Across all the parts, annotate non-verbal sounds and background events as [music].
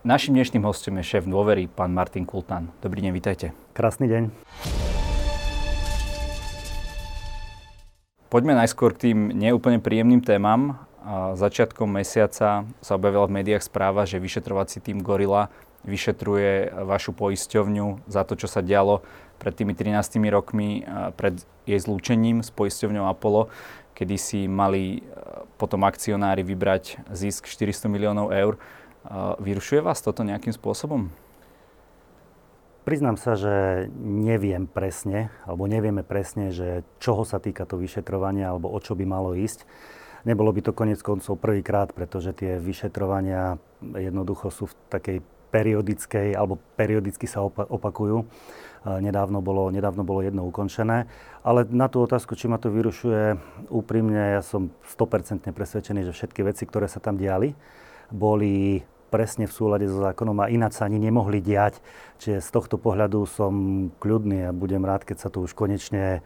Našim dnešným hostom je šéf dôvery, pán Martin Kultán. Dobrý deň, vítajte. Krásny deň. Poďme najskôr k tým neúplne príjemným témam. Začiatkom mesiaca sa objavila v médiách správa, že vyšetrovací tým Gorila vyšetruje vašu poisťovňu za to, čo sa dialo pred tými 13 rokmi, pred jej zlúčením s poisťovňou Apollo, kedy si mali potom akcionári vybrať zisk 400 miliónov eur. Vyrušuje vás toto nejakým spôsobom? Priznám sa, že neviem presne, alebo nevieme presne, že čoho sa týka to vyšetrovania, alebo o čo by malo ísť. Nebolo by to konec koncov prvýkrát, pretože tie vyšetrovania jednoducho sú v takej periodickej, alebo periodicky sa opakujú. Nedávno bolo, nedávno bolo jedno ukončené. Ale na tú otázku, či ma to vyrušuje, úprimne ja som 100% presvedčený, že všetky veci, ktoré sa tam diali, boli presne v súlade so zákonom a ináč sa ani nemohli diať. Čiže z tohto pohľadu som kľudný a budem rád, keď sa to už konečne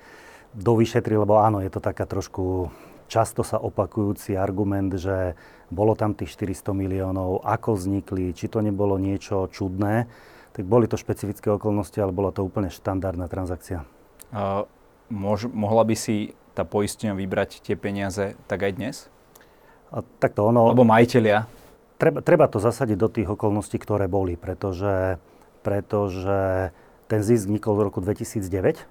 dovyšetri, lebo áno, je to taká trošku často sa opakujúci argument, že bolo tam tých 400 miliónov, ako vznikli, či to nebolo niečo čudné, tak boli to špecifické okolnosti, ale bola to úplne štandardná transakcia. Uh, mož, mohla by si tá poistenia vybrať tie peniaze tak aj dnes? A, tak to ono... Alebo majiteľia? Treba, treba to zasadiť do tých okolností, ktoré boli, pretože, pretože ten zisk vznikol v roku 2009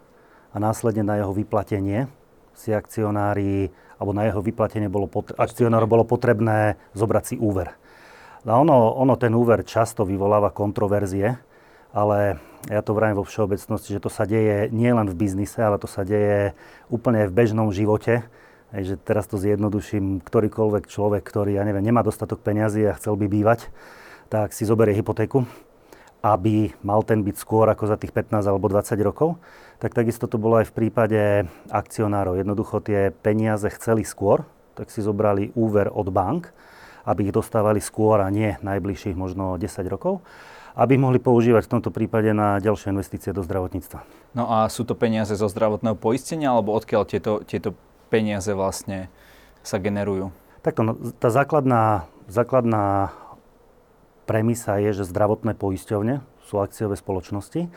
a následne na jeho vyplatenie si akcionári, alebo na jeho vyplatenie bolo, akcionáru bolo potrebné zobrať si úver. No ono, ono ten úver často vyvoláva kontroverzie, ale ja to vrajím vo všeobecnosti, že to sa deje nielen v biznise, ale to sa deje úplne v bežnom živote Hej, že teraz to zjednoduším, ktorýkoľvek človek, ktorý, ja neviem, nemá dostatok peňazí a chcel by bývať, tak si zoberie hypotéku, aby mal ten byť skôr ako za tých 15 alebo 20 rokov. Tak takisto to bolo aj v prípade akcionárov. Jednoducho tie peniaze chceli skôr, tak si zobrali úver od bank, aby ich dostávali skôr a nie najbližších možno 10 rokov aby mohli používať v tomto prípade na ďalšie investície do zdravotníctva. No a sú to peniaze zo zdravotného poistenia, alebo odkiaľ tieto, tieto peniaze vlastne sa generujú? Takto, no, tá základná, základná premisa je, že zdravotné poisťovne sú akciové spoločnosti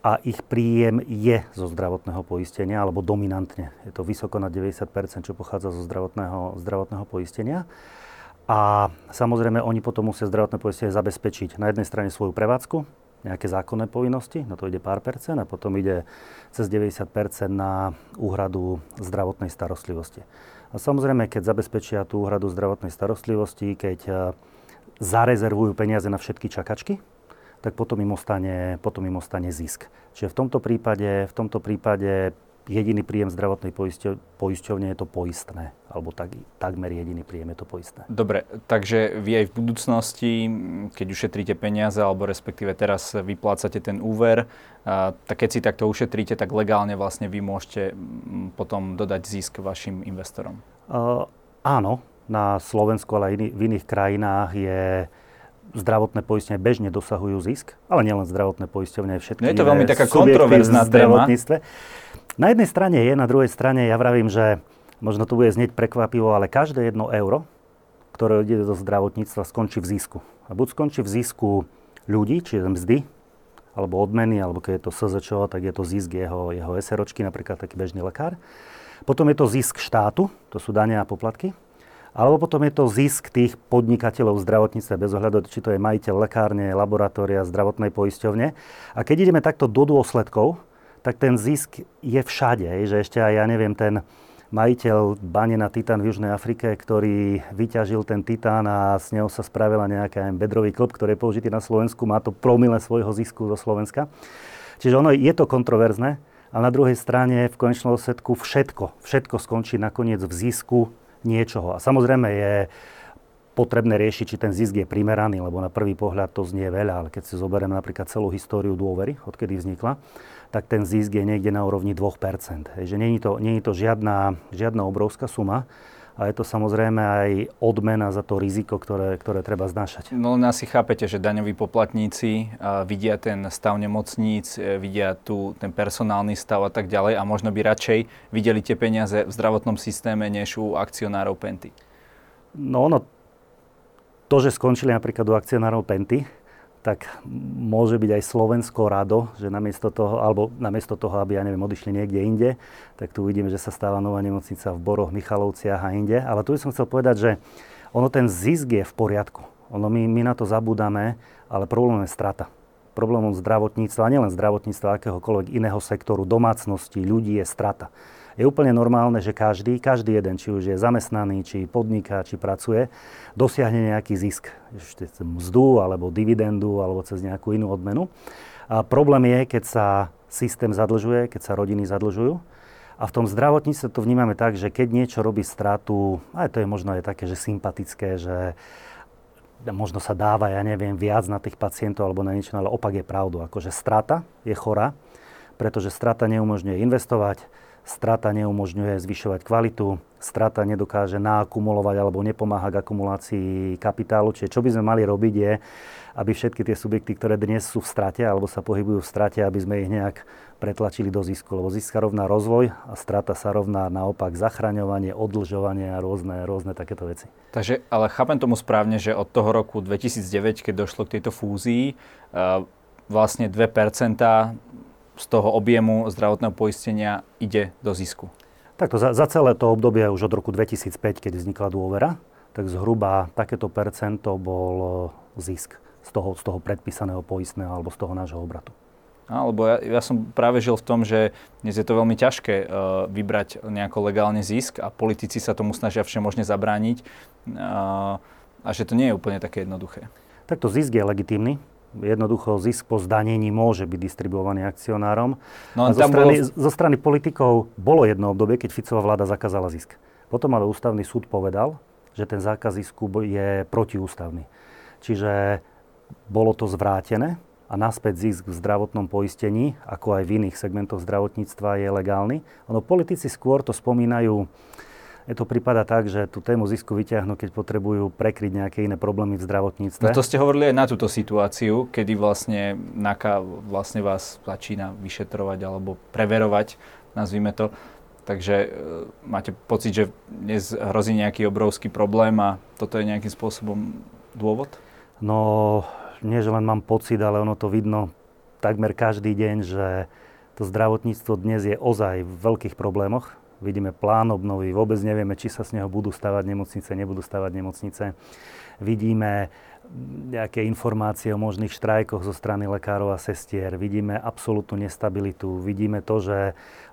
a ich príjem je zo zdravotného poistenia, alebo dominantne. Je to vysoko na 90%, čo pochádza zo zdravotného, zdravotného poistenia. A samozrejme, oni potom musia zdravotné poistenie zabezpečiť na jednej strane svoju prevádzku, nejaké zákonné povinnosti, na to ide pár percent a potom ide cez 90% na úhradu zdravotnej starostlivosti. A samozrejme, keď zabezpečia tú úhradu zdravotnej starostlivosti, keď e, zarezervujú peniaze na všetky čakačky, tak potom im ostane, potom im ostane zisk. Čiže v tomto prípade, v tomto prípade jediný príjem zdravotnej poisťovne je to poistné, alebo tak, takmer jediný príjem je to poistné. Dobre, takže vy aj v budúcnosti, keď ušetríte peniaze, alebo respektíve teraz vyplácate ten úver, tak keď si takto ušetríte, tak legálne vlastne vy môžete potom dodať zisk vašim investorom. Uh, áno, na Slovensku, ale aj iný, v iných krajinách je zdravotné poistenie bežne dosahujú zisk, ale nielen zdravotné poisťovne, všetky no je to veľmi taká kontroverzná téma. Na jednej strane je, na druhej strane ja vravím, že možno to bude znieť prekvapivo, ale každé jedno euro, ktoré ide do zdravotníctva, skončí v zisku. A buď skončí v zisku ľudí, čiže mzdy, alebo odmeny, alebo keď je to SZČO, tak je to zisk jeho, jeho SROčky, napríklad taký bežný lekár. Potom je to zisk štátu, to sú dania a poplatky. Alebo potom je to zisk tých podnikateľov v zdravotníctve, bez ohľadu, či to je majiteľ lekárne, laboratória, zdravotnej poisťovne. A keď ideme takto do dôsledkov, tak ten zisk je všade. Že ešte aj, ja neviem, ten majiteľ bane na Titán v Južnej Afrike, ktorý vyťažil ten Titán a s neho sa spravila nejaká bedrový klb, ktorý je použitý na Slovensku, má to promile svojho zisku zo Slovenska. Čiže ono je to kontroverzné, ale na druhej strane v konečnom dôsledku všetko, všetko skončí nakoniec v zisku niečoho. A samozrejme je potrebné riešiť, či ten zisk je primeraný, lebo na prvý pohľad to znie veľa, ale keď si zoberieme napríklad celú históriu dôvery, odkedy vznikla, tak ten zisk je niekde na úrovni 2%. Hej, že nie je to, je to žiadna, žiadna obrovská suma, a je to samozrejme aj odmena za to riziko, ktoré, ktoré treba znášať. No len asi chápete, že daňoví poplatníci vidia ten stav nemocníc, uh, vidia tu ten personálny stav a tak ďalej a možno by radšej videli tie peniaze v zdravotnom systéme než u akcionárov Penty. No ono, to, že skončili napríklad u akcionárov Penty, tak môže byť aj Slovensko rado, že namiesto toho, alebo namiesto toho, aby, ja neviem, odišli niekde inde, tak tu vidíme, že sa stáva nová nemocnica v Boroch, Michalovciach a inde. Ale tu by som chcel povedať, že ono ten zisk je v poriadku. Ono my, my na to zabúdame, ale problém je strata. Problémom zdravotníctva, a nielen zdravotníctva, akéhokoľvek iného sektoru, domácnosti, ľudí je strata je úplne normálne, že každý, každý jeden, či už je zamestnaný, či podniká, či pracuje, dosiahne nejaký zisk. Mzdu, alebo dividendu, alebo cez nejakú inú odmenu. A problém je, keď sa systém zadlžuje, keď sa rodiny zadlžujú. A v tom zdravotníctve to vnímame tak, že keď niečo robí stratu, aj to je možno aj také, že sympatické, že možno sa dáva, ja neviem, viac na tých pacientov alebo na niečo, ale opak je pravdu. Akože strata je chora, pretože strata neumožňuje investovať, strata neumožňuje zvyšovať kvalitu, strata nedokáže naakumulovať alebo nepomáha k akumulácii kapitálu. Čiže čo by sme mali robiť je, aby všetky tie subjekty, ktoré dnes sú v strate alebo sa pohybujú v strate, aby sme ich nejak pretlačili do zisku. Lebo zisk sa rovná rozvoj a strata sa rovná naopak zachraňovanie, odlžovanie a rôzne, rôzne takéto veci. Takže, ale chápem tomu správne, že od toho roku 2009, keď došlo k tejto fúzii, vlastne 2% z toho objemu zdravotného poistenia ide do zisku? Takto za, za celé to obdobie už od roku 2005, keď vznikla dôvera, tak zhruba takéto percento bol e, zisk z toho, z toho predpísaného poistného alebo z toho nášho obratu. Alebo ja, ja som práve žil v tom, že dnes je to veľmi ťažké uh, vybrať nejako legálne zisk a politici sa tomu snažia všemožne zabrániť uh, a že to nie je úplne také jednoduché. Takto zisk je legitímny, jednoducho zisk po zdanení môže byť distribuovaný akcionárom. No, a zo, strany, bolo... zo strany politikov bolo jedno obdobie, keď Ficová vláda zakázala zisk. Potom ale ústavný súd povedal, že ten zákaz zisku je protiústavný. Čiže bolo to zvrátené a naspäť zisk v zdravotnom poistení, ako aj v iných segmentoch zdravotníctva, je legálny. Ono politici skôr to spomínajú je to prípada tak, že tú tému zisku vyťahnú, keď potrebujú prekryť nejaké iné problémy v zdravotníctve. No to ste hovorili aj na túto situáciu, kedy vlastne NAKA vlastne vás začína vyšetrovať alebo preverovať, nazvime to. Takže e, máte pocit, že dnes hrozí nejaký obrovský problém a toto je nejakým spôsobom dôvod? No, nie, že len mám pocit, ale ono to vidno takmer každý deň, že to zdravotníctvo dnes je ozaj v veľkých problémoch Vidíme plán obnovy, vôbec nevieme, či sa z neho budú stavať nemocnice, nebudú stavať nemocnice. Vidíme nejaké informácie o možných štrajkoch zo strany lekárov a sestier. Vidíme absolútnu nestabilitu. Vidíme to, že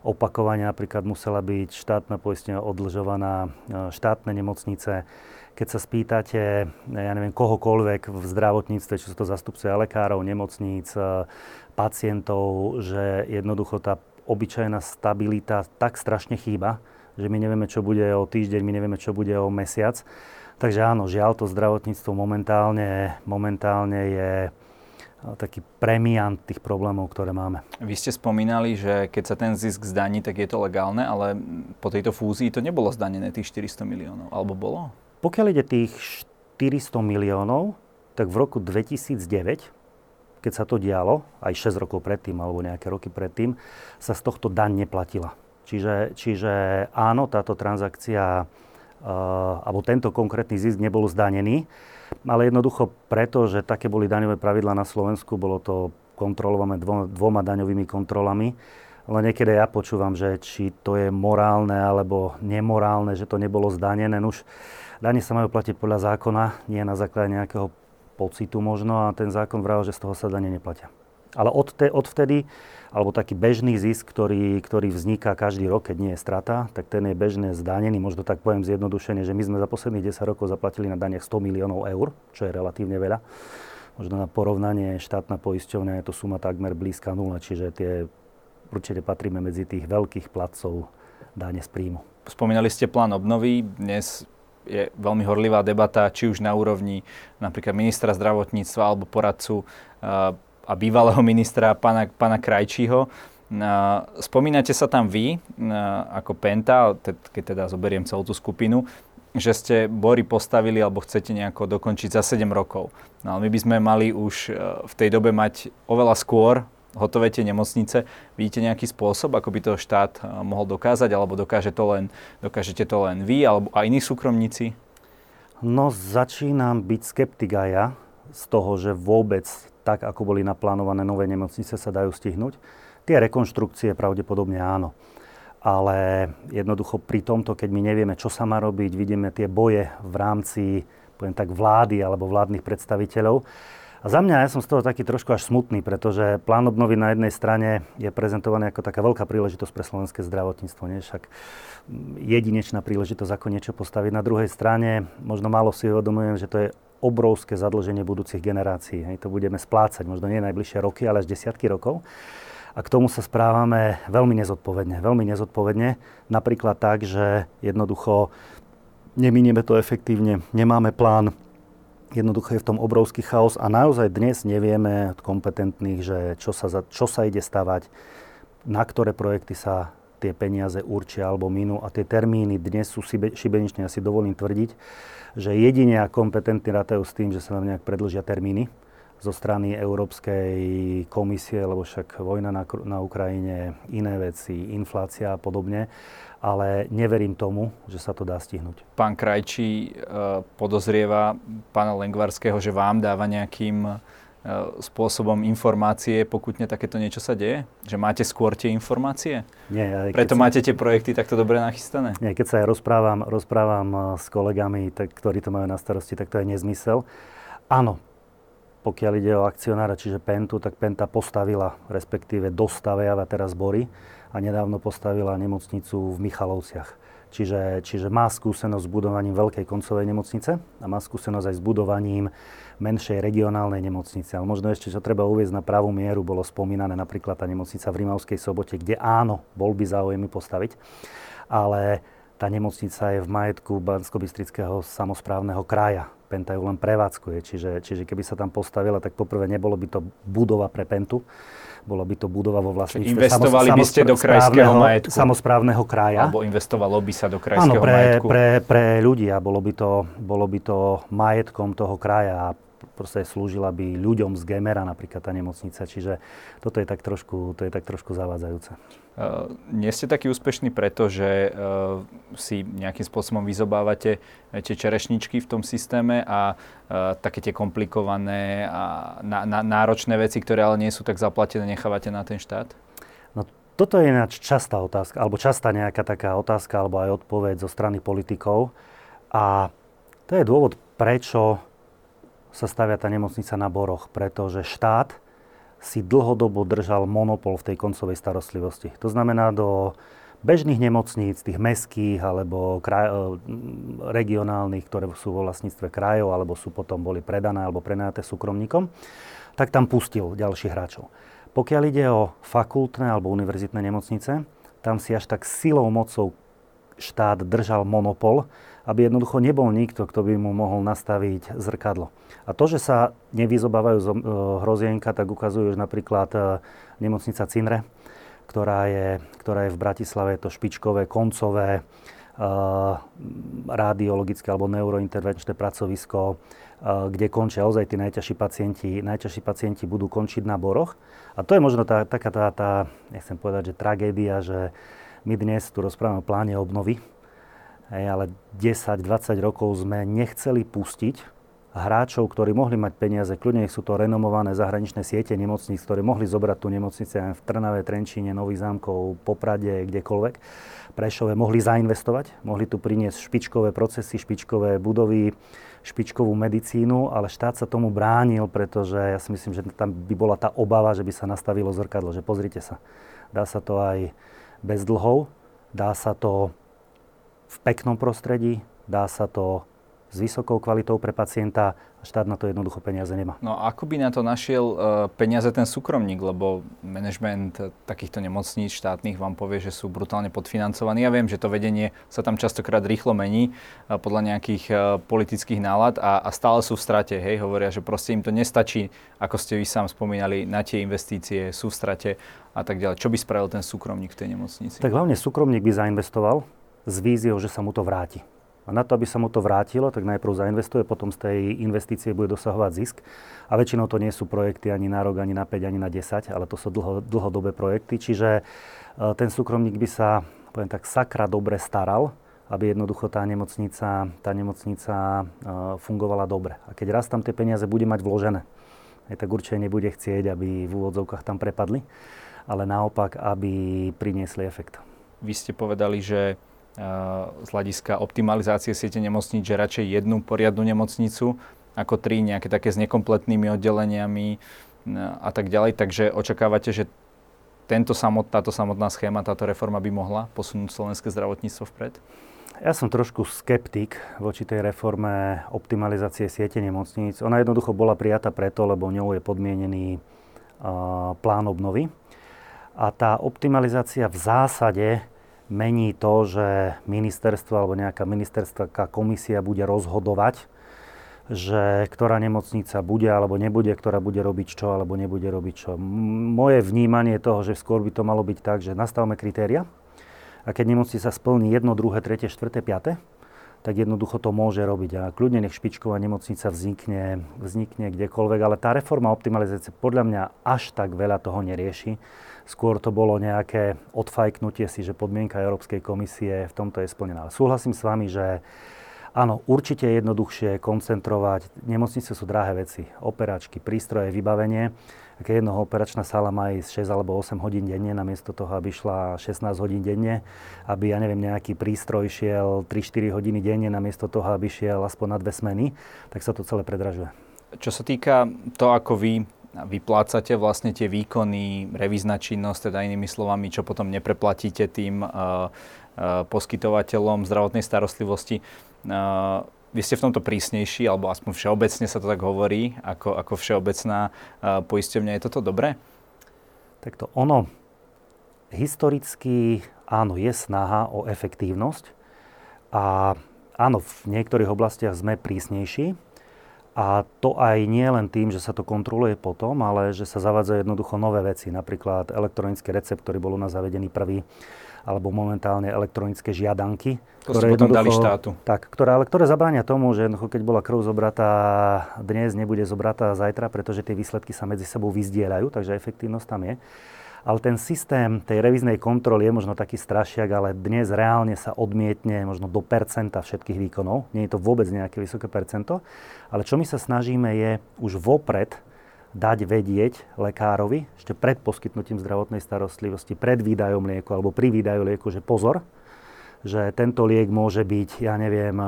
opakovane napríklad musela byť štátna poistenia odlžovaná, e, štátne nemocnice. Keď sa spýtate, ja neviem, kohokoľvek v zdravotníctve, či sú to zastupcovia lekárov, nemocníc, e, pacientov, že jednoducho tá obyčajná stabilita tak strašne chýba, že my nevieme, čo bude o týždeň, my nevieme, čo bude o mesiac. Takže áno, žiaľ, to zdravotníctvo momentálne, momentálne je taký premiant tých problémov, ktoré máme. Vy ste spomínali, že keď sa ten zisk zdaní, tak je to legálne, ale po tejto fúzii to nebolo zdanené tých 400 miliónov, alebo bolo? Pokiaľ ide tých 400 miliónov, tak v roku 2009 keď sa to dialo, aj 6 rokov predtým alebo nejaké roky predtým, sa z tohto daň neplatila. Čiže, čiže áno, táto transakcia uh, alebo tento konkrétny zisk nebol zdanený, ale jednoducho preto, že také boli daňové pravidla na Slovensku, bolo to kontrolované dvo, dvoma daňovými kontrolami. Ale niekedy ja počúvam, že či to je morálne alebo nemorálne, že to nebolo zdanené. Už dane sa majú platiť podľa zákona, nie na základe nejakého pocitu možno a ten zákon vravel, že z toho sa dane neplatia. Ale od te, odvtedy, alebo taký bežný zisk, ktorý, ktorý vzniká každý rok, keď nie je strata, tak ten je bežne zdanený, možno tak poviem zjednodušene, že my sme za posledných 10 rokov zaplatili na daniach 100 miliónov eur, čo je relatívne veľa. Možno na porovnanie štátna poisťovňa je to suma takmer blízka nula, čiže tie určite patríme medzi tých veľkých platcov dáne z príjmu. Spomínali ste plán obnovy. Dnes je veľmi horlivá debata, či už na úrovni napríklad ministra zdravotníctva alebo poradcu uh, a bývalého [laughs] ministra pána, pána Krajčího. Uh, spomínate sa tam vy, uh, ako Penta, keď teda zoberiem celú tú skupinu, že ste Bory postavili alebo chcete nejako dokončiť za 7 rokov. No ale my by sme mali už v tej dobe mať oveľa skôr hotové tie nemocnice. Vidíte nejaký spôsob, ako by to štát eh, mohol dokázať, alebo dokáže to len, dokážete to len vy, alebo aj iní súkromníci? No začínam byť skeptik aj ja z toho, že vôbec tak, ako boli naplánované nové nemocnice, sa dajú stihnúť. Tie rekonštrukcie pravdepodobne áno. Ale jednoducho pri tomto, keď my nevieme, čo sa má robiť, vidíme tie boje v rámci poviem tak, vlády alebo vládnych predstaviteľov, a za mňa ja som z toho taký trošku až smutný, pretože plán obnovy na jednej strane je prezentovaný ako taká veľká príležitosť pre slovenské zdravotníctvo. Nie? Však jedinečná príležitosť, ako niečo postaviť. Na druhej strane možno málo si uvedomujem, že to je obrovské zadlženie budúcich generácií. Hej, to budeme splácať možno nie najbližšie roky, ale až desiatky rokov. A k tomu sa správame veľmi nezodpovedne. Veľmi nezodpovedne. Napríklad tak, že jednoducho neminieme to efektívne, nemáme plán Jednoducho je v tom obrovský chaos a naozaj dnes nevieme od kompetentných, že čo sa, za, čo sa ide stavať, na ktoré projekty sa tie peniaze určia alebo minú. A tie termíny dnes sú šibenične, ja dovolím tvrdiť, že jedine kompetentní rátajú s tým, že sa nám nejak predlžia termíny zo strany Európskej komisie, lebo však vojna na, na Ukrajine, iné veci, inflácia a podobne ale neverím tomu, že sa to dá stihnúť. Pán Krajčí e, podozrieva pána Lengvarského, že vám dáva nejakým e, spôsobom informácie, pokutne takéto niečo sa deje? Že máte skôr tie informácie? Nie. Preto máte tie projekty takto dobre nachystané? Nie, keď sa aj rozprávam, rozprávam e, s kolegami, tak, ktorí to majú na starosti, tak to je nezmysel. Áno, pokiaľ ide o akcionára, čiže Pentu, tak Penta postavila, respektíve dostaviava teraz Bory a nedávno postavila nemocnicu v Michalovciach. Čiže, čiže má skúsenosť s budovaním veľkej koncovej nemocnice a má skúsenosť aj s budovaním menšej regionálnej nemocnice. Ale možno ešte, čo treba uvieť na pravú mieru, bolo spomínané napríklad tá nemocnica v Rimavskej sobote, kde áno, bol by záujem postaviť, ale tá nemocnica je v majetku bansko samozprávneho kraja. Penta ju len prevádzkuje, čiže, čiže keby sa tam postavila, tak poprvé nebolo by to budova pre Pentu, bola by to budova vo vlastníctve Investovali by ste do krajského majetku. Samozprávneho kraja. Alebo investovalo by sa do krajského Áno, pre, majetku. Pre, pre ľudia bolo by, to, bolo by to majetkom toho kraja a proste slúžila by ľuďom z Gemera napríklad tá nemocnica. Čiže toto je tak trošku, to je tak trošku zavádzajúce. Uh, nie ste taký úspešný preto, že uh, si nejakým spôsobom vyzobávate tie čerešničky v tom systéme a uh, také tie komplikované a na, na, náročné veci, ktoré ale nie sú tak zaplatené, nechávate na ten štát? No toto je ináč častá otázka, alebo častá nejaká taká otázka, alebo aj odpoveď zo strany politikov. A to je dôvod, prečo sa stavia tá nemocnica na Boroch, pretože štát si dlhodobo držal monopol v tej koncovej starostlivosti. To znamená do bežných nemocníc, tých meských alebo kraj, e, regionálnych, ktoré sú vo vlastníctve krajov alebo sú potom boli predané alebo prenajaté súkromníkom, tak tam pustil ďalších hráčov. Pokiaľ ide o fakultné alebo univerzitné nemocnice, tam si až tak silou, mocou štát držal monopol aby jednoducho nebol nikto, kto by mu mohol nastaviť zrkadlo. A to, že sa nevyzobávajú z e, hrozienka, tak ukazuje už napríklad e, nemocnica Cinre, ktorá je, ktorá je v Bratislave, je to špičkové, koncové, uh, radiologické alebo neurointervenčné pracovisko, kde končia ozaj tí najťažší pacienti. Najťažší pacienti budú končiť na boroch. A to je možno tá, taká tá, tá, nechcem povedať, že tragédia, že my dnes tu rozprávame o pláne obnovy, Hej, ale 10-20 rokov sme nechceli pustiť hráčov, ktorí mohli mať peniaze, kľudne sú to renomované zahraničné siete nemocníc, ktorí mohli zobrať tú nemocnice aj v Trnave, Trenčíne, Nových zámkov, Poprade, kdekoľvek. Prešove mohli zainvestovať, mohli tu priniesť špičkové procesy, špičkové budovy, špičkovú medicínu, ale štát sa tomu bránil, pretože ja si myslím, že tam by bola tá obava, že by sa nastavilo zrkadlo, že pozrite sa, dá sa to aj bez dlhov, dá sa to v peknom prostredí, dá sa to s vysokou kvalitou pre pacienta a štát na to jednoducho peniaze nemá. No a ako by na to našiel uh, peniaze ten súkromník, lebo management takýchto nemocníc štátnych vám povie, že sú brutálne podfinancovaní. Ja viem, že to vedenie sa tam častokrát rýchlo mení uh, podľa nejakých uh, politických nálad a, a stále sú v strate. Hej, hovoria, že proste im to nestačí, ako ste vy sám spomínali, na tie investície, sú v strate a tak ďalej. Čo by spravil ten súkromník v tej nemocnici? Tak hlavne súkromník by zainvestoval s víziou, že sa mu to vráti. A na to, aby sa mu to vrátilo, tak najprv zainvestuje, potom z tej investície bude dosahovať zisk. A väčšinou to nie sú projekty ani na rok, ani na 5, ani na 10, ale to sú dlho, dlhodobé projekty. Čiže e, ten súkromník by sa, poviem tak, sakra dobre staral, aby jednoducho tá nemocnica, tá nemocnica uh, fungovala dobre. A keď raz tam tie peniaze bude mať vložené, aj tak určite nebude chcieť, aby v úvodzovkách tam prepadli, ale naopak, aby priniesli efekt. Vy ste povedali, že z hľadiska optimalizácie siete nemocníc, že radšej jednu poriadnu nemocnicu ako tri nejaké také s nekompletnými oddeleniami a tak ďalej. Takže očakávate, že tento samot, táto samotná schéma, táto reforma by mohla posunúť slovenské zdravotníctvo vpred? Ja som trošku skeptik voči tej reforme optimalizácie siete nemocníc. Ona jednoducho bola prijatá preto, lebo ňou je podmienený uh, plán obnovy. A tá optimalizácia v zásade mení to, že ministerstvo alebo nejaká ministerstvá komisia bude rozhodovať že ktorá nemocnica bude alebo nebude, ktorá bude robiť čo alebo nebude robiť čo. Moje vnímanie toho, že skôr by to malo byť tak, že nastavme kritéria a keď nemocnica splní jedno, druhé, tretie, štvrté, piaté, tak jednoducho to môže robiť. A kľudne nech špičková nemocnica vznikne, vznikne kdekoľvek, ale tá reforma optimalizácie podľa mňa až tak veľa toho nerieši. Skôr to bolo nejaké odfajknutie si, že podmienka Európskej komisie v tomto je splnená. Súhlasím s vami, že Áno, určite je jednoduchšie koncentrovať. Nemocnice sú drahé veci. Operačky, prístroje, vybavenie. Keď jednoho operačná sála má ísť 6 alebo 8 hodín denne, namiesto toho, aby šla 16 hodín denne, aby, ja neviem, nejaký prístroj šiel 3-4 hodiny denne, namiesto toho, aby šiel aspoň na dve smeny, tak sa to celé predražuje. Čo sa týka to, ako vy vyplácate vlastne tie výkony, revízna činnosť, teda inými slovami, čo potom nepreplatíte tým uh, uh, poskytovateľom zdravotnej starostlivosti. Uh, vy ste v tomto prísnejší, alebo aspoň všeobecne sa to tak hovorí, ako, ako všeobecná poisťovňa. Je toto dobré? Tak to ono, historicky áno, je snaha o efektívnosť a áno, v niektorých oblastiach sme prísnejší, a to aj nie len tým, že sa to kontroluje potom, ale že sa zavádzajú jednoducho nové veci. Napríklad elektronický recept, ktorý bol u nás zavedený prvý, alebo momentálne elektronické žiadanky. To ktoré potom dali štátu. Tak, ktoré, ale ktoré zabránia tomu, že keď bola krv zobratá dnes, nebude zobratá zajtra, pretože tie výsledky sa medzi sebou vyzdierajú, takže efektívnosť tam je. Ale ten systém tej revíznej kontroly je možno taký strašiak, ale dnes reálne sa odmietne možno do percenta všetkých výkonov. Nie je to vôbec nejaké vysoké percento. Ale čo my sa snažíme je už vopred dať vedieť lekárovi ešte pred poskytnutím zdravotnej starostlivosti, pred výdajom lieku alebo pri výdaju lieku, že pozor, že tento liek môže byť, ja neviem, eh,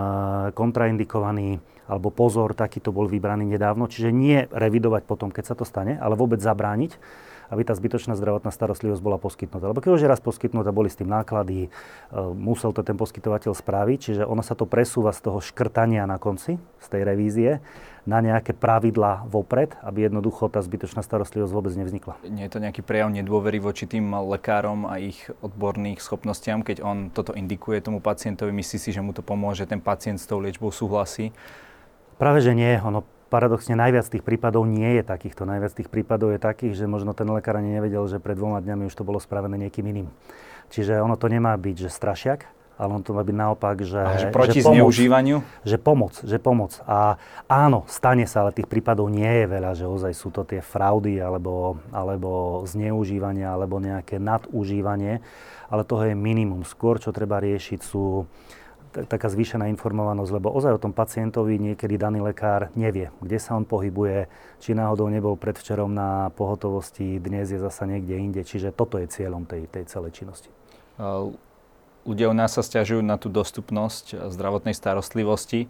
kontraindikovaný, alebo pozor, takýto bol vybraný nedávno. Čiže nie revidovať potom, keď sa to stane, ale vôbec zabrániť aby tá zbytočná zdravotná starostlivosť bola poskytnutá. Lebo keď už je raz poskytnutá, boli s tým náklady, e, musel to ten poskytovateľ spraviť, čiže ono sa to presúva z toho škrtania na konci, z tej revízie, na nejaké pravidlá vopred, aby jednoducho tá zbytočná starostlivosť vôbec nevznikla. Nie je to nejaký prejav nedôvery voči tým lekárom a ich odborných schopnostiam, keď on toto indikuje tomu pacientovi, myslí si, že mu to pomôže, ten pacient s tou liečbou súhlasí? Práve že nie. Ono paradoxne najviac tých prípadov nie je takýchto. Najviac tých prípadov je takých, že možno ten lekár ani nevedel, že pred dvoma dňami už to bolo spravené niekým iným. Čiže ono to nemá byť, že strašiak, ale on to má byť naopak, že, a že proti že pomoc, zneužívaniu? Že pomoc, že pomoc. A áno, stane sa, ale tých prípadov nie je veľa, že ozaj sú to tie fraudy alebo, alebo zneužívania alebo nejaké nadužívanie, ale toho je minimum. Skôr, čo treba riešiť, sú taká zvýšená informovanosť, lebo ozaj o tom pacientovi niekedy daný lekár nevie, kde sa on pohybuje, či náhodou nebol predvčerom na pohotovosti, dnes je zasa niekde inde, čiže toto je cieľom tej, tej celej činnosti. Ľudia u nás sa stiažujú na tú dostupnosť zdravotnej starostlivosti.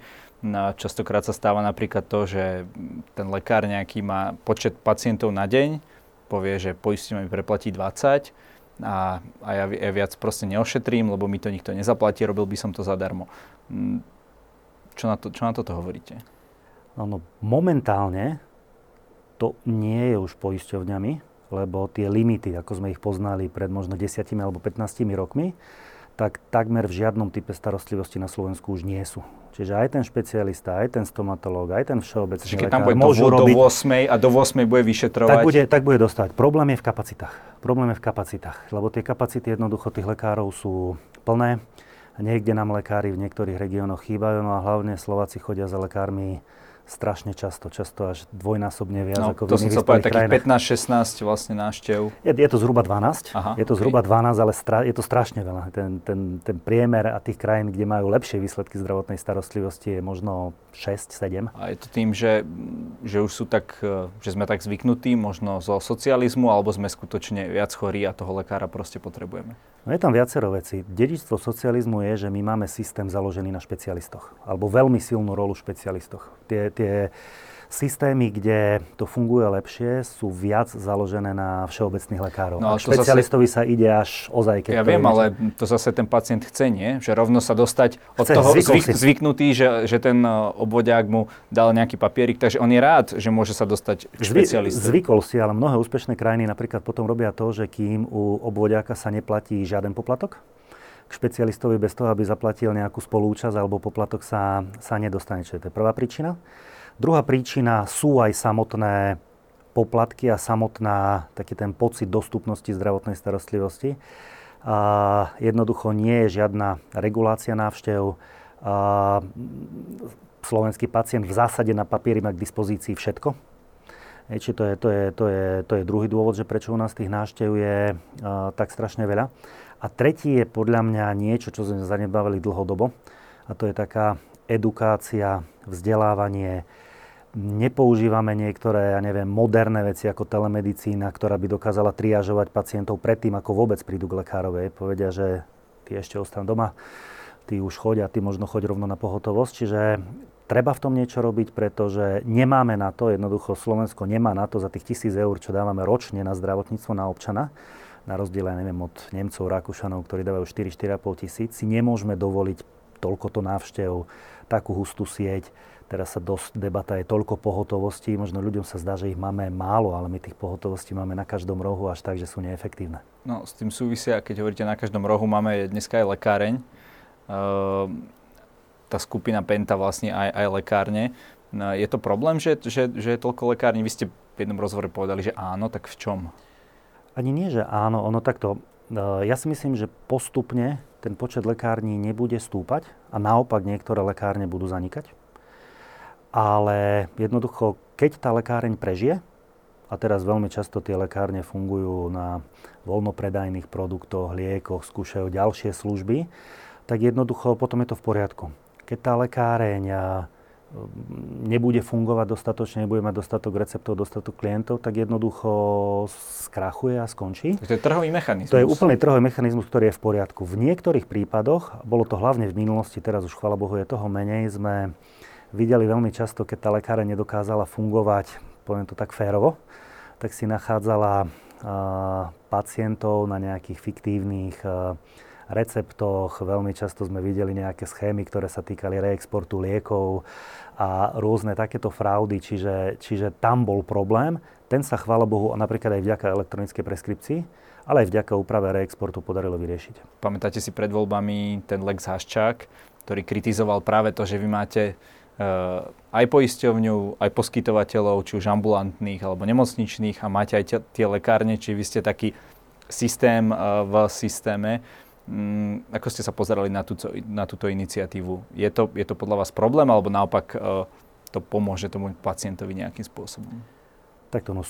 Častokrát sa stáva napríklad to, že ten lekár nejaký má počet pacientov na deň, povie, že poistíme mi preplatí 20, a, a ja, ja viac proste neošetrím, lebo mi to nikto nezaplatí, robil by som to zadarmo. Mm, čo na, to, čo na toto hovoríte? No, no, momentálne to nie je už poisťovňami, lebo tie limity, ako sme ich poznali pred možno 10 alebo 15 rokmi, tak takmer v žiadnom type starostlivosti na Slovensku už nie sú. Čiže aj ten špecialista, aj ten stomatológ, aj ten všeobecný Čiže keď tam bude môžu do, robiť, do 8 a do 8 bude vyšetrovať... Tak bude, tak bude dostať. Problém je v kapacitách. Problém je v kapacitách, lebo tie kapacity jednoducho tých lekárov sú plné. Niekde nám lekári v niektorých regiónoch chýbajú, no a hlavne Slováci chodia za lekármi strašne často, často až dvojnásobne viac no, ako to v iných vyspelých takých 15-16 vlastne návštev. Je, je to zhruba 12. Aha, je to okay. zhruba 12, ale stra, je to strašne veľa. Ten, ten, ten priemer a tých krajín, kde majú lepšie výsledky zdravotnej starostlivosti je možno 6-7. A je to tým, že, že už sú tak, e, že sme tak zvyknutí možno zo socializmu, alebo sme skutočne viac chorí a toho lekára proste potrebujeme? No je tam viacero vecí. Dedičstvo socializmu je, že my máme systém založený na špecialistoch. Alebo veľmi silnú rolu v špecialistoch. Tie, tie systémy, kde to funguje lepšie, sú viac založené na všeobecných lekárov. No, a špecialistovi zase... sa ide až ozaj. Keď ja viem, ale to zase ten pacient chce, nie? Že rovno sa dostať od chce, toho zvyk, zvyknutý, že, že ten e, obvodiak mu dal nejaký papierik, takže on je rád, že môže sa dostať k špecialistovi. Zvykol si, ale mnohé úspešné krajiny napríklad potom robia to, že kým u obvodiaka sa neplatí žiaden poplatok, k špecialistovi bez toho, aby zaplatil nejakú spolúčasť alebo poplatok sa, sa nedostane. Čiže to je prvá príčina. Druhá príčina sú aj samotné poplatky a samotná taký ten pocit dostupnosti zdravotnej starostlivosti. A jednoducho nie je žiadna regulácia návštev. A slovenský pacient v zásade na papieri má k dispozícii všetko. či to je, to, je, to, je, to je druhý dôvod, že prečo u nás tých návštev je a, tak strašne veľa. A tretí je podľa mňa niečo, čo sme zanedbávali dlhodobo. A to je taká edukácia, vzdelávanie, nepoužívame niektoré, ja neviem, moderné veci ako telemedicína, ktorá by dokázala triažovať pacientov predtým, ako vôbec prídu k lekárovi. Povedia, že ty ešte ostan doma, ty už choď a ty možno choď rovno na pohotovosť. Čiže treba v tom niečo robiť, pretože nemáme na to, jednoducho Slovensko nemá na to za tých tisíc eur, čo dávame ročne na zdravotníctvo na občana, na rozdiel, ja neviem, od Nemcov, Rakúšanov, ktorí dávajú 4-4,5 tisíc, si nemôžeme dovoliť toľkoto návštev, takú hustú sieť Teraz sa dosť debata je toľko pohotovostí, možno ľuďom sa zdá, že ich máme málo, ale my tých pohotovostí máme na každom rohu až tak, že sú neefektívne. No, s tým súvisia, keď hovoríte na každom rohu, máme dneska aj lekáreň. Uh, tá skupina Penta vlastne aj, aj lekárne. Uh, je to problém, že, že, že je toľko lekární? Vy ste v jednom rozhovore povedali, že áno, tak v čom? Ani nie, že áno, ono takto. Uh, ja si myslím, že postupne ten počet lekární nebude stúpať a naopak niektoré lekárne budú zanikať ale jednoducho, keď tá lekáreň prežije, a teraz veľmi často tie lekárne fungujú na voľnopredajných produktoch, liekoch, skúšajú ďalšie služby, tak jednoducho potom je to v poriadku. Keď tá lekáreň nebude fungovať dostatočne, nebude mať dostatok receptov, dostatok klientov, tak jednoducho skrachuje a skončí. To je trhový mechanizmus. To je úplný trhový mechanizmus, ktorý je v poriadku. V niektorých prípadoch, bolo to hlavne v minulosti, teraz už chvala Bohu je toho menej, sme videli veľmi často, keď tá lekára nedokázala fungovať, poviem to tak férovo, tak si nachádzala pacientov na nejakých fiktívnych receptoch. Veľmi často sme videli nejaké schémy, ktoré sa týkali reexportu liekov a rôzne takéto fraudy, čiže, čiže tam bol problém. Ten sa, chvála Bohu, napríklad aj vďaka elektronickej preskripcii, ale aj vďaka úprave reexportu podarilo vyriešiť. Pamätáte si pred voľbami ten Lex Haščák, ktorý kritizoval práve to, že vy máte Eh, aj poisťovňu, aj poskytovateľov, či už ambulantných alebo nemocničných a máte aj tie lekárne, či vy ste taký systém eh, v systéme. Mm, ako ste sa pozerali na túto, na túto iniciatívu? Je to, je to podľa vás problém alebo naopak eh, to pomôže tomu pacientovi nejakým spôsobom? Takto, no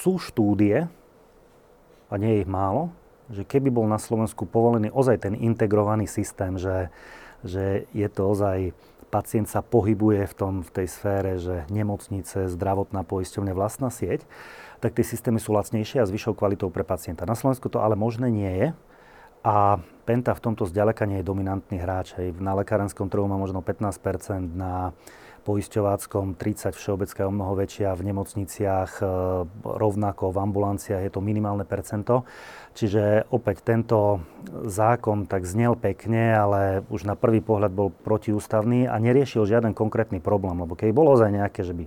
sú štúdie, a nie je ich málo, že keby bol na Slovensku povolený ozaj ten integrovaný systém, že, že je to ozaj pacient sa pohybuje v, tom, v tej sfére, že nemocnice, zdravotná poisťovňa, vlastná sieť, tak tie systémy sú lacnejšie a s vyššou kvalitou pre pacienta. Na Slovensku to ale možné nie je a Penta v tomto zďaleka nie je dominantný hráč. Hej. Na lekárenskom trhu má možno 15% na poisťováckom 30 všeobecká o mnoho väčšia, v nemocniciach e, rovnako, v ambulanciách je to minimálne percento. Čiže opäť tento zákon tak znel pekne, ale už na prvý pohľad bol protiústavný a neriešil žiaden konkrétny problém, lebo keď bolo ozaj nejaké, že by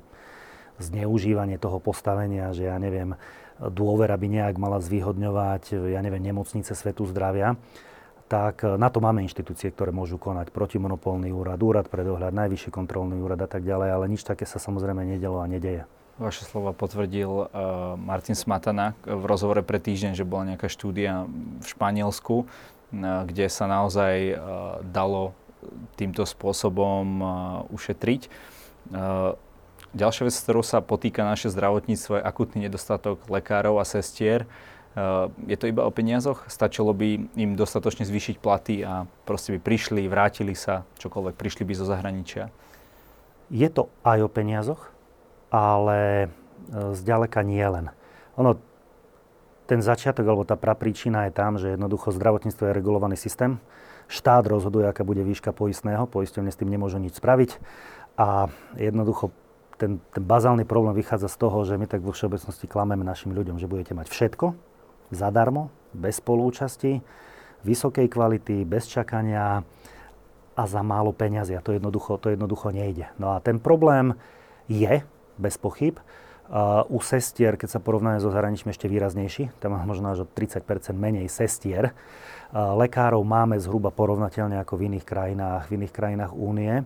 zneužívanie toho postavenia, že ja neviem, dôvera by nejak mala zvýhodňovať, ja neviem, nemocnice svetu zdravia, tak e, na to máme inštitúcie, ktoré môžu konať. Protimonopolný úrad, úrad pre dohľad, najvyšší kontrolný úrad a tak ďalej, ale nič také sa samozrejme nedelo a nedeje. Vaše slova potvrdil uh, Martin Smatana v rozhovore pre týždeň, že bola nejaká štúdia v Španielsku, uh, kde sa naozaj uh, dalo týmto spôsobom uh, ušetriť. Uh, ďalšia vec, s ktorou sa potýka naše zdravotníctvo, je akutný nedostatok lekárov a sestier. Je to iba o peniazoch? Stačilo by im dostatočne zvýšiť platy a proste by prišli, vrátili sa, čokoľvek, prišli by zo zahraničia? Je to aj o peniazoch, ale zďaleka nie len. Ono, ten začiatok alebo tá prapríčina je tam, že jednoducho zdravotníctvo je regulovaný systém. Štát rozhoduje, aká bude výška poistného, poisťovne s tým nemôžu nič spraviť a jednoducho ten, ten bazálny problém vychádza z toho, že my tak vo všeobecnosti klameme našim ľuďom, že budete mať všetko zadarmo, bez spolúčasti, vysokej kvality, bez čakania a za málo peňazí. A to jednoducho, to jednoducho nejde. No a ten problém je, bez pochyb, Uh, u sestier, keď sa porovnáme so zahraničím, ešte výraznejší. Tam má možno až o 30% menej sestier. Uh, lekárov máme zhruba porovnateľne ako v iných krajinách, v iných krajinách únie.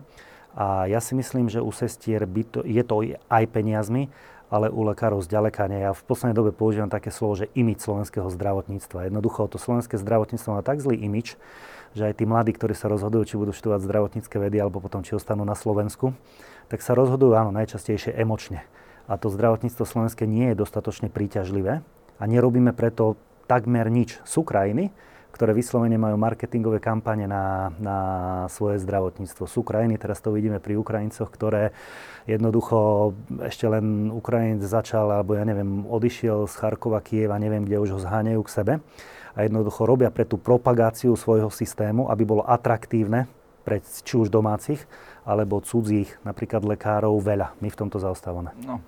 A ja si myslím, že u sestier to, je to aj peniazmi, ale u lekárov zďaleka nie. Ja v poslednej dobe používam také slovo, že imič slovenského zdravotníctva. Jednoducho to slovenské zdravotníctvo má tak zlý imič, že aj tí mladí, ktorí sa rozhodujú, či budú študovať zdravotnícke vedy alebo potom či ostanú na Slovensku, tak sa rozhodujú áno, najčastejšie emočne a to zdravotníctvo slovenské nie je dostatočne príťažlivé a nerobíme preto takmer nič. Sú krajiny, ktoré vyslovene majú marketingové kampane na, na svoje zdravotníctvo. Sú krajiny, teraz to vidíme pri Ukrajincoch, ktoré jednoducho ešte len Ukrajinec začal, alebo ja neviem, odišiel z Charkova, Kieva, neviem, kde už ho zháňajú k sebe a jednoducho robia pre tú propagáciu svojho systému, aby bolo atraktívne pre či už domácich alebo cudzích, napríklad lekárov, veľa. My v tomto zaostávame. No,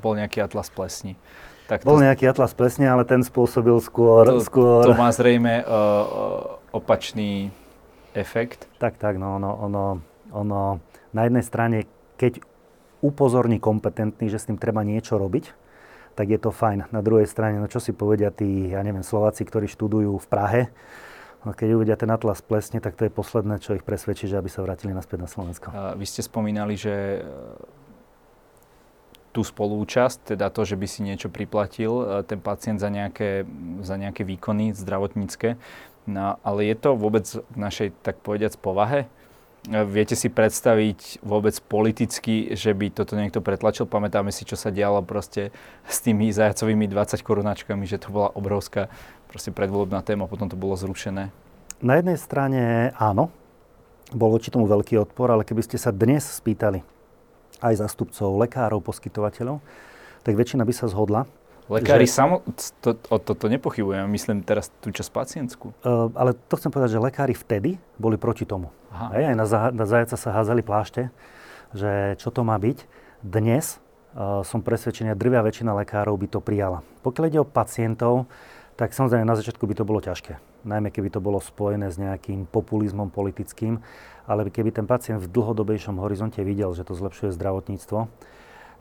bol nejaký atlas plesni. Tak to, Bol nejaký atlas plesne, ale ten spôsobil skôr... To, skôr... to má zrejme uh, opačný efekt. Tak, tak, no ono, ono, ono na jednej strane, keď upozorní kompetentný, že s tým treba niečo robiť, tak je to fajn. Na druhej strane, no čo si povedia tí, ja neviem, Slováci, ktorí študujú v Prahe, no keď uvidia ten atlas plesne, tak to je posledné, čo ich presvedčí, že aby sa vrátili naspäť na Slovensko. Uh, vy ste spomínali, že tú spolúčasť, teda to, že by si niečo priplatil e, ten pacient za nejaké, za nejaké výkony zdravotnícke. No, ale je to vôbec v našej, tak povediac, povahe? E, viete si predstaviť vôbec politicky, že by toto niekto pretlačil? Pamätáme si, čo sa dialo proste s tými zajacovými 20 korunačkami, že to bola obrovská proste predvolebná téma, potom to bolo zrušené. Na jednej strane áno, bol voči tomu veľký odpor, ale keby ste sa dnes spýtali aj zastupcov lekárov, poskytovateľov, tak väčšina by sa zhodla. Lekári že... samo, to, o toto nepochybujem, myslím teraz tú časť pacientskú. Uh, ale to chcem povedať, že lekári vtedy boli proti tomu. Aha. Hej, aj na, na zajaca sa házali plášte, že čo to má byť. Dnes uh, som presvedčený, drvia väčšina lekárov by to prijala. Pokiaľ ide o pacientov, tak samozrejme na začiatku by to bolo ťažké. Najmä keby to bolo spojené s nejakým populizmom politickým ale keby ten pacient v dlhodobejšom horizonte videl, že to zlepšuje zdravotníctvo,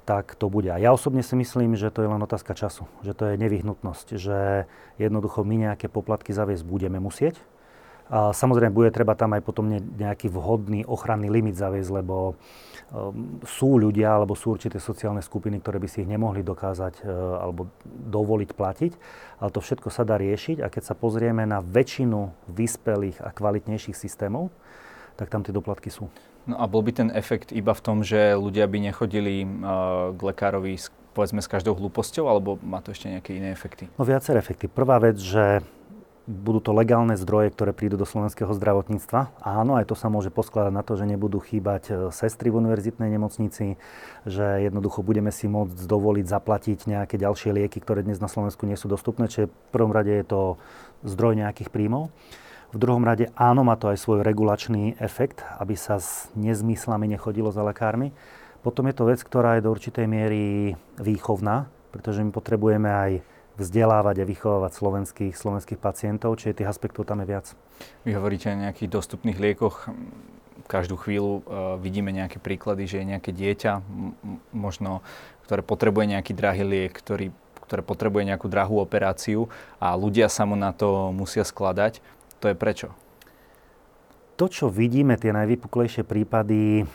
tak to bude. A ja osobne si myslím, že to je len otázka času, že to je nevyhnutnosť, že jednoducho my nejaké poplatky zaviesť budeme musieť. A samozrejme, bude treba tam aj potom nejaký vhodný ochranný limit zaviesť, lebo um, sú ľudia alebo sú určité sociálne skupiny, ktoré by si ich nemohli dokázať uh, alebo dovoliť platiť, ale to všetko sa dá riešiť a keď sa pozrieme na väčšinu vyspelých a kvalitnejších systémov, tak tam tie doplatky sú. No a bol by ten efekt iba v tom, že ľudia by nechodili uh, k lekárovi s, povedzme s každou hlúposťou, alebo má to ešte nejaké iné efekty? No viaceré efekty. Prvá vec, že budú to legálne zdroje, ktoré prídu do slovenského zdravotníctva. Áno, aj to sa môže poskladať na to, že nebudú chýbať e, sestry v univerzitnej nemocnici, že jednoducho budeme si môcť dovoliť zaplatiť nejaké ďalšie lieky, ktoré dnes na Slovensku nie sú dostupné, čiže v prvom rade je to zdroj nejakých príjmov. V druhom rade áno, má to aj svoj regulačný efekt, aby sa s nezmyslami nechodilo za lekármi. Potom je to vec, ktorá je do určitej miery výchovná, pretože my potrebujeme aj vzdelávať a vychovávať slovenských, slovenských pacientov, čiže tých aspektov tam je viac. Vy hovoríte o nejakých dostupných liekoch. Každú chvíľu uh, vidíme nejaké príklady, že je nejaké dieťa, m- možno, ktoré potrebuje nejaký drahý liek, ktorý, ktoré potrebuje nejakú drahú operáciu a ľudia sa mu na to musia skladať. To je prečo? To, čo vidíme, tie najvypuklejšie prípady,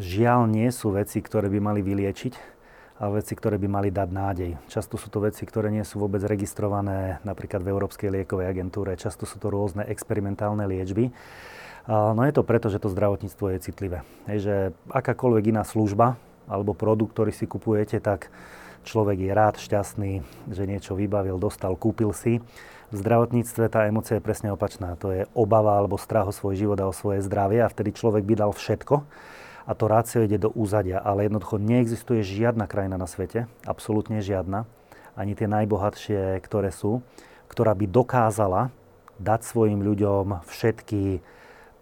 žiaľ nie sú veci, ktoré by mali vyliečiť, ale veci, ktoré by mali dať nádej. Často sú to veci, ktoré nie sú vôbec registrované napríklad v Európskej liekovej agentúre. Často sú to rôzne experimentálne liečby. No je to preto, že to zdravotníctvo je citlivé. Hej, že akákoľvek iná služba alebo produkt, ktorý si kupujete, tak človek je rád, šťastný, že niečo vybavil, dostal, kúpil si. V zdravotníctve tá emocia je presne opačná. To je obava alebo strach o svoj život a o svoje zdravie a vtedy človek by dal všetko a to rácio ide do úzadia. Ale jednoducho neexistuje žiadna krajina na svete, absolútne žiadna, ani tie najbohatšie, ktoré sú, ktorá by dokázala dať svojim ľuďom všetky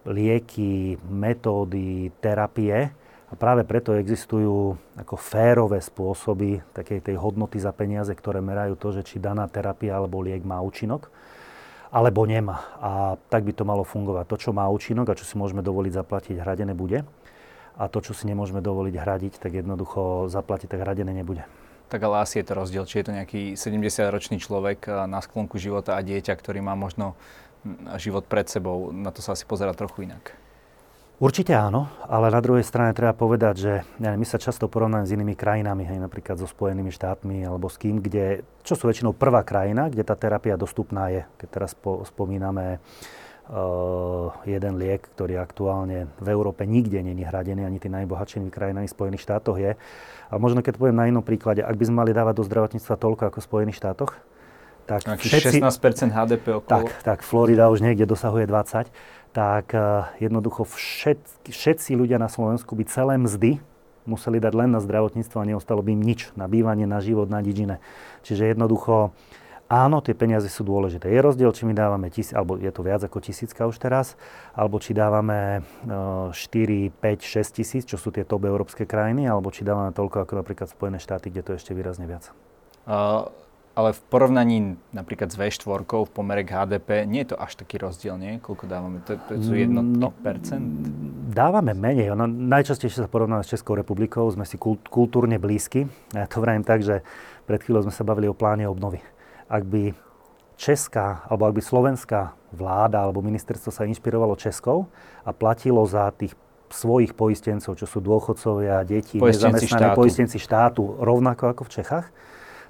lieky, metódy, terapie, a práve preto existujú ako férové spôsoby takej tej hodnoty za peniaze, ktoré merajú to, že či daná terapia alebo liek má účinok alebo nemá. A tak by to malo fungovať. To, čo má účinok a čo si môžeme dovoliť zaplatiť, hradené bude. A to, čo si nemôžeme dovoliť hradiť, tak jednoducho zaplatiť, tak hradené nebude. Tak ale asi je to rozdiel, či je to nejaký 70-ročný človek na sklonku života a dieťa, ktorý má možno život pred sebou. Na to sa asi pozera trochu inak. Určite áno, ale na druhej strane treba povedať, že my sa často porovnáme s inými krajinami, hej, napríklad so Spojenými štátmi alebo s kým, kde, čo sú väčšinou prvá krajina, kde tá terapia dostupná je. Keď teraz po, spomíname uh, jeden liek, ktorý aktuálne v Európe nikde není hradený, ani tým najbohatšími krajinami v Spojených štátoch je. A možno keď poviem na inom príklade, ak by sme mali dávať do zdravotníctva toľko ako v Spojených štátoch, tak všetci, 16% HDP okolo. Tak, tak Florida už niekde dosahuje 20 tak eh, jednoducho všetci, všetci ľudia na Slovensku by celé mzdy museli dať len na zdravotníctvo a neostalo by im nič na bývanie, na život, na nič Čiže jednoducho, áno, tie peniaze sú dôležité. Je rozdiel, či my dávame tisíc, alebo je to viac ako tisícka už teraz, alebo či dávame 4, 5, 6 tisíc, čo sú tie top európske krajiny, alebo či dávame toľko ako napríklad Spojené štáty, kde to je ešte výrazne viac. Uh, ale v porovnaní napríklad s V4 v pomere k HDP nie je to až taký rozdiel, nie? Koľko dávame? To, to sú jednotky no, percent? Dávame menej. Ono, najčastejšie sa porovnáme s Českou republikou, sme si kult, kultúrne blízky. Ja to vrajím tak, že pred chvíľou sme sa bavili o pláne obnovy. Ak by česká, alebo ak by slovenská vláda alebo ministerstvo sa inšpirovalo Českou a platilo za tých svojich poistencov, čo sú dôchodcovia, deti, nezamestnané poistenci štátu, rovnako ako v Čechách,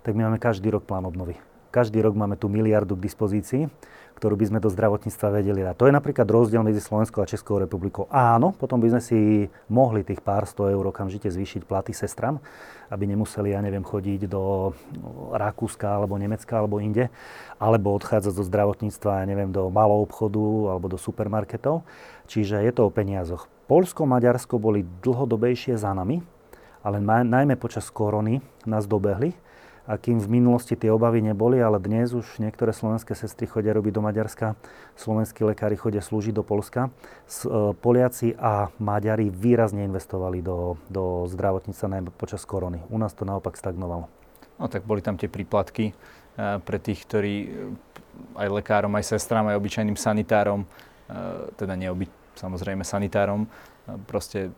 tak my máme každý rok plán obnovy. Každý rok máme tú miliardu k dispozícii, ktorú by sme do zdravotníctva vedeli dať. To je napríklad rozdiel medzi Slovenskou a Českou republikou. Áno, potom by sme si mohli tých pár sto eur okamžite zvýšiť platy sestram, aby nemuseli, ja neviem, chodiť do Rakúska alebo Nemecka alebo inde, alebo odchádzať zo zdravotníctva, ja neviem, do malou obchodu alebo do supermarketov. Čiže je to o peniazoch. Polsko, Maďarsko boli dlhodobejšie za nami, ale najmä počas korony nás dobehli a kým v minulosti tie obavy neboli, ale dnes už niektoré slovenské sestry chodia robiť do Maďarska, slovenskí lekári chodia slúžiť do Polska. E, Poliaci a Maďari výrazne investovali do, do zdravotníctva najmä počas korony. U nás to naopak stagnovalo. No tak boli tam tie príplatky e, pre tých, ktorí e, aj lekárom, aj sestrám, aj obyčajným sanitárom, teda neoby, samozrejme sanitárom, proste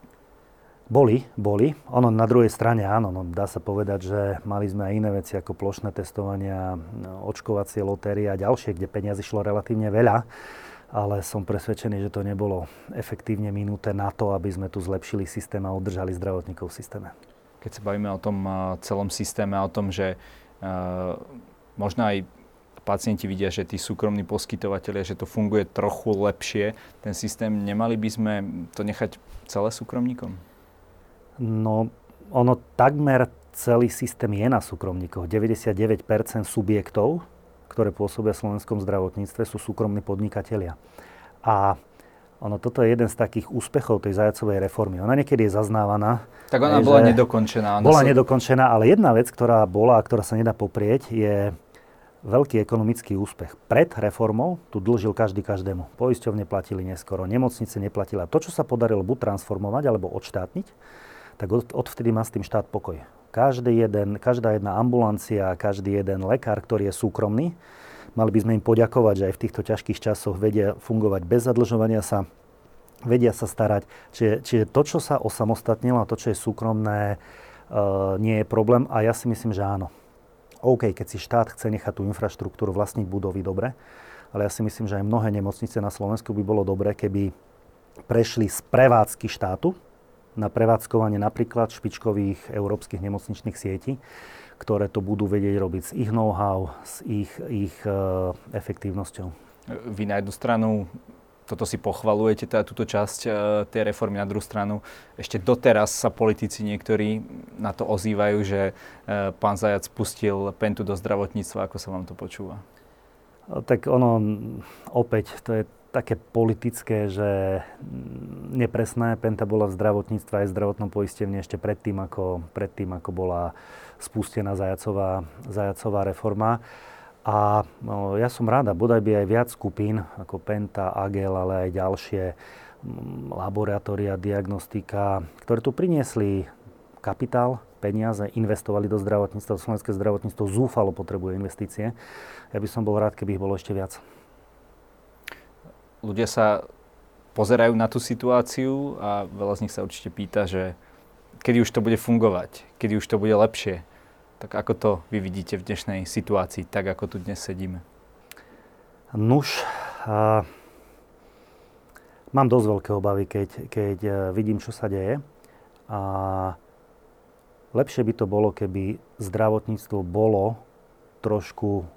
boli, boli. Ono na druhej strane áno, no, dá sa povedať, že mali sme aj iné veci ako plošné testovania, očkovacie lotérie a ďalšie, kde peniazy šlo relatívne veľa, ale som presvedčený, že to nebolo efektívne minuté na to, aby sme tu zlepšili systém a udržali zdravotníkov v systéme. Keď sa bavíme o tom uh, celom systéme, o tom, že uh, možno aj pacienti vidia, že tí súkromní poskytovateľia, že to funguje trochu lepšie, ten systém, nemali by sme to nechať celé súkromníkom? No, ono takmer celý systém je na súkromníkoch. 99% subjektov, ktoré pôsobia v slovenskom zdravotníctve, sú súkromní podnikatelia. A ono, toto je jeden z takých úspechov tej zajacovej reformy. Ona niekedy je zaznávaná. Tak ona bola nedokončená. Ona bola sa... nedokončená, ale jedna vec, ktorá bola a ktorá sa nedá poprieť, je veľký ekonomický úspech. Pred reformou tu dlžil každý každému. Poisťovne platili neskoro, nemocnice neplatila. To, čo sa podarilo buď transformovať alebo odštátniť, tak od, odvtedy má s tým štát pokoj. Každý jeden, každá jedna ambulancia, každý jeden lekár, ktorý je súkromný, mali by sme im poďakovať, že aj v týchto ťažkých časoch vedia fungovať bez zadlžovania sa, vedia sa starať. Čiže, čiže to, čo sa osamostatnilo a to, čo je súkromné, uh, nie je problém a ja si myslím, že áno. OK, keď si štát chce nechať tú infraštruktúru vlastniť budovy, dobre, ale ja si myslím, že aj mnohé nemocnice na Slovensku by bolo dobré, keby prešli z prevádzky štátu, na prevádzkovanie napríklad špičkových európskych nemocničných sietí, ktoré to budú vedieť robiť s ich know-how, s ich, ich uh, efektívnosťou. Vy na jednu stranu toto si pochvalujete, teda túto časť e, tej reformy na druhú stranu. Ešte doteraz sa politici niektorí na to ozývajú, že e, pán Zajac spustil pentu do zdravotníctva. Ako sa vám to počúva? Tak ono, opäť, to je také politické, že nepresné. Penta bola v zdravotníctve aj v zdravotnom poistení ešte predtým, ako, predtým, ako bola spustená Zajacová, Zajacová reforma. A no, ja som rád, a bodaj by aj viac skupín, ako Penta, Agel, ale aj ďalšie mm, laboratória, diagnostika, ktoré tu priniesli kapitál, peniaze, investovali do zdravotníctva. Slovenské zdravotníctvo zúfalo potrebuje investície. Ja by som bol rád, keby ich bolo ešte viac. Ľudia sa pozerajú na tú situáciu a veľa z nich sa určite pýta, že kedy už to bude fungovať, kedy už to bude lepšie. Tak ako to vy vidíte v dnešnej situácii, tak ako tu dnes sedíme? Nuž, uh, mám dosť veľké obavy, keď, keď uh, vidím, čo sa deje. A lepšie by to bolo, keby zdravotníctvo bolo trošku,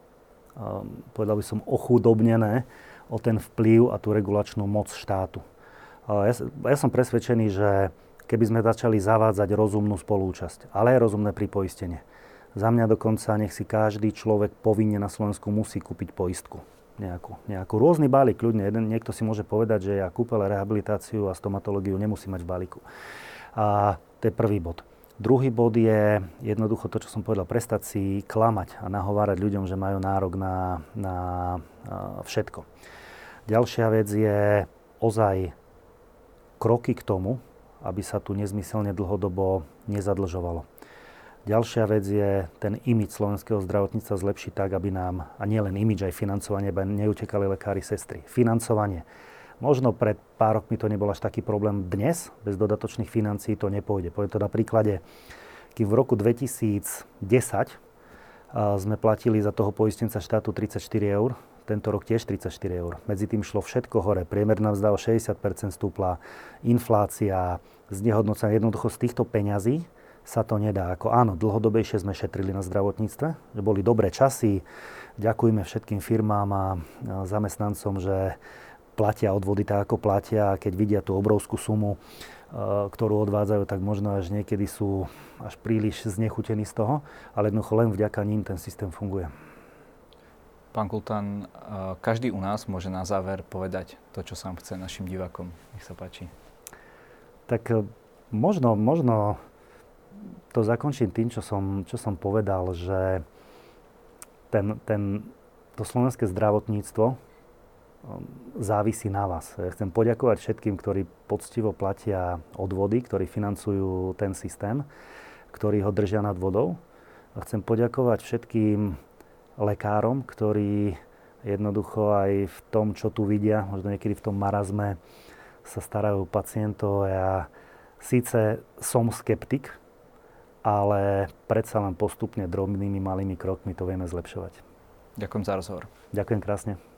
uh, povedal by som, ochudobnené o ten vplyv a tú regulačnú moc štátu. Ja, ja som presvedčený, že keby sme začali zavádzať rozumnú spolúčasť, ale aj rozumné pripoistenie, za mňa dokonca nech si každý človek povinne na Slovensku musí kúpiť poistku. Nejakú, nejakú. Rôzny balík, ľudne. Jeden, niekto si môže povedať, že ja kúpel rehabilitáciu a stomatológiu nemusí mať v balíku. A to je prvý bod. Druhý bod je jednoducho to, čo som povedal, prestať si klamať a nahovárať ľuďom, že majú nárok na, na všetko. Ďalšia vec je ozaj kroky k tomu, aby sa tu nezmyselne dlhodobo nezadlžovalo. Ďalšia vec je ten imič slovenského zdravotníctva zlepšiť tak, aby nám, a nielen imič, aj financovanie, aby neutekali lekári, sestry. Financovanie. Možno pred pár rokmi to nebol až taký problém. Dnes, bez dodatočných financií, to nepôjde. Poviem to na príklade, keď v roku 2010 sme platili za toho poistenca štátu 34 eur, tento rok tiež 34 eur. Medzi tým šlo všetko hore. Priemerná vzda o 60% stúpla, inflácia, znehodnocenie jednoducho z týchto peňazí sa to nedá. Ako áno, dlhodobejšie sme šetrili na zdravotníctve, že boli dobré časy. Ďakujeme všetkým firmám a zamestnancom, že platia odvody tak, ako platia a keď vidia tú obrovskú sumu, e, ktorú odvádzajú, tak možno až niekedy sú až príliš znechutení z toho, ale jednoducho len vďaka ním ten systém funguje. Pán Kultán, e, každý u nás môže na záver povedať to, čo sám chce našim divákom. Nech sa páči. Tak e, možno, možno to zakončím tým, čo som, čo som povedal, že ten, ten, to slovenské zdravotníctvo um, závisí na vás. Ja chcem poďakovať všetkým, ktorí poctivo platia odvody, ktorí financujú ten systém, ktorí ho držia nad vodou. A chcem poďakovať všetkým lekárom, ktorí jednoducho aj v tom, čo tu vidia, možno niekedy v tom marazme, sa starajú pacientov. Ja síce som skeptik, ale predsa len postupne drobnými malými krokmi to vieme zlepšovať. Ďakujem za rozhovor. Ďakujem krásne.